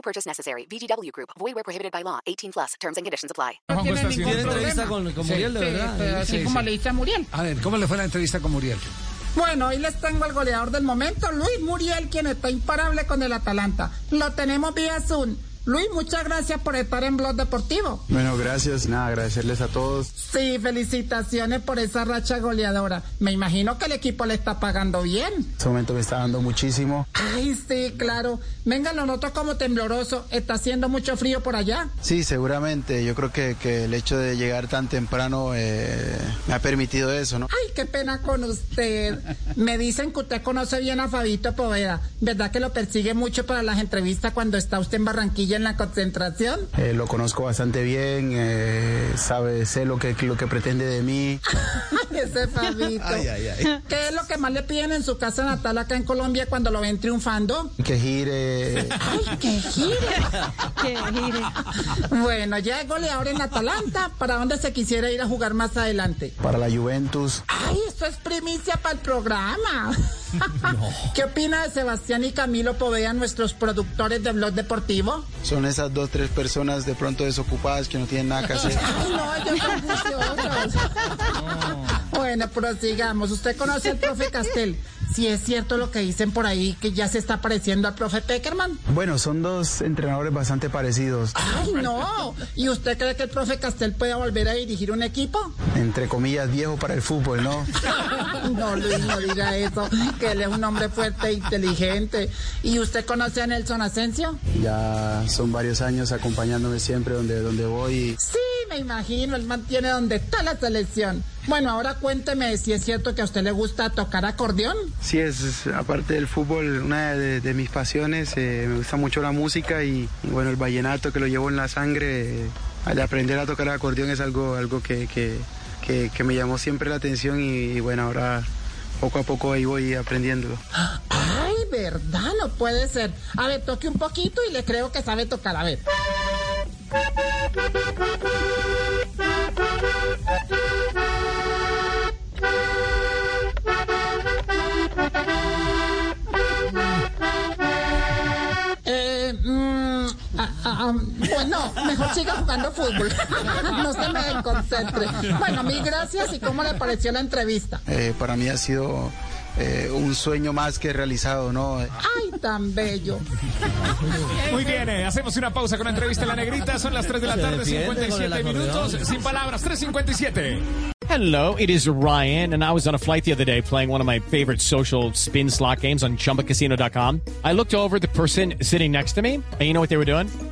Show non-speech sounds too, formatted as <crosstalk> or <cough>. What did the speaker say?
No purchase necessary. VGW Group. Void where prohibited by law. 18 plus. Terms and conditions apply. No tiene ningún ¿Tiene entrevista con, con Sí, Muriel, de verdad? así Sí, como le dice a Muriel. A ver, ¿cómo le fue la entrevista con Muriel? Bueno, hoy les tengo al goleador del momento, Luis Muriel, quien está imparable con el Atalanta. Lo tenemos vía Zoom. Luis, muchas gracias por estar en Blog Deportivo. Bueno, gracias, nada, agradecerles a todos. Sí, felicitaciones por esa racha goleadora. Me imagino que el equipo le está pagando bien. En este momento me está dando muchísimo. Ay, sí, claro. Venga, lo noto como tembloroso. Está haciendo mucho frío por allá. Sí, seguramente, yo creo que, que el hecho de llegar tan temprano eh, me ha permitido eso, ¿no? Ay, qué pena con usted. Me dicen que usted conoce bien a Fabito Poveda. ¿Verdad que lo persigue mucho para las entrevistas cuando está usted en Barranquilla en la concentración? Eh, lo conozco bastante bien, eh, sabe, sé lo que, lo que pretende de mí. Ay, <laughs> ese Fabito. ¿Qué es lo que más le piden en su casa natal acá en Colombia cuando lo ven triunfando? Que gire. Ay, que gire. <laughs> que gire. Bueno, ya es goleador en Atalanta. ¿Para dónde se quisiera ir a jugar más adelante? Para la Juventus, Ay, esto es primicia para el programa. <laughs> ¿Qué opina de Sebastián y Camilo Poveda, nuestros productores de Blog Deportivo? son esas dos, tres personas de pronto desocupadas que no tienen nada que hacer. <laughs> Ay, no, ellos son juiciosos. Bueno, prosigamos. ¿Usted conoce al profe Castel? Si es cierto lo que dicen por ahí, que ya se está pareciendo al profe Peckerman. Bueno, son dos entrenadores bastante parecidos, Ay, no. ¿Y usted cree que el profe Castel pueda volver a dirigir un equipo? entre comillas, viejo para el fútbol, ¿no? <laughs> No, Luis, no diga eso, que él es un hombre fuerte e inteligente. ¿Y usted conoce a Nelson Asensio? Ya son varios años acompañándome siempre donde, donde voy. y- Sí, me imagino, él mantiene donde está la selección. Bueno, ahora cuénteme si es cierto que a usted le gusta tocar acordeón. Sí, es, aparte del fútbol una de, de mis pasiones. eh, me gusta mucho la música y, y, bueno, el vallenato que lo llevo en la sangre. eh, al aprender a tocar acordeón es algo, algo que, que, que- que me llamó siempre la atención y, y bueno, ahora poco a poco ahí voy aprendiéndolo. Ay, verdad, no puede ser. A ver, toque un poquito y le creo que sabe tocar. A ver. Ah, bueno, mejor siga jugando fútbol. <laughs> no se me desconcentre. Bueno, mil gracias. ¿Y cómo le pareció la entrevista? Eh, para mí ha sido eh, un sueño más que realizado, ¿no? Ay, tan bello. Muy bien, eh, hacemos una pausa con la entrevista en la negrita. Son las 3 de la tarde, defiende con el 57 acordeón. minutos. Sin palabras, 3.57. Hello, it is Ryan, and I was on a flight the other day playing one of my favorite social spin slot games on chumbacasino.com. I looked over at the person sitting next to me, and you know what they were doing?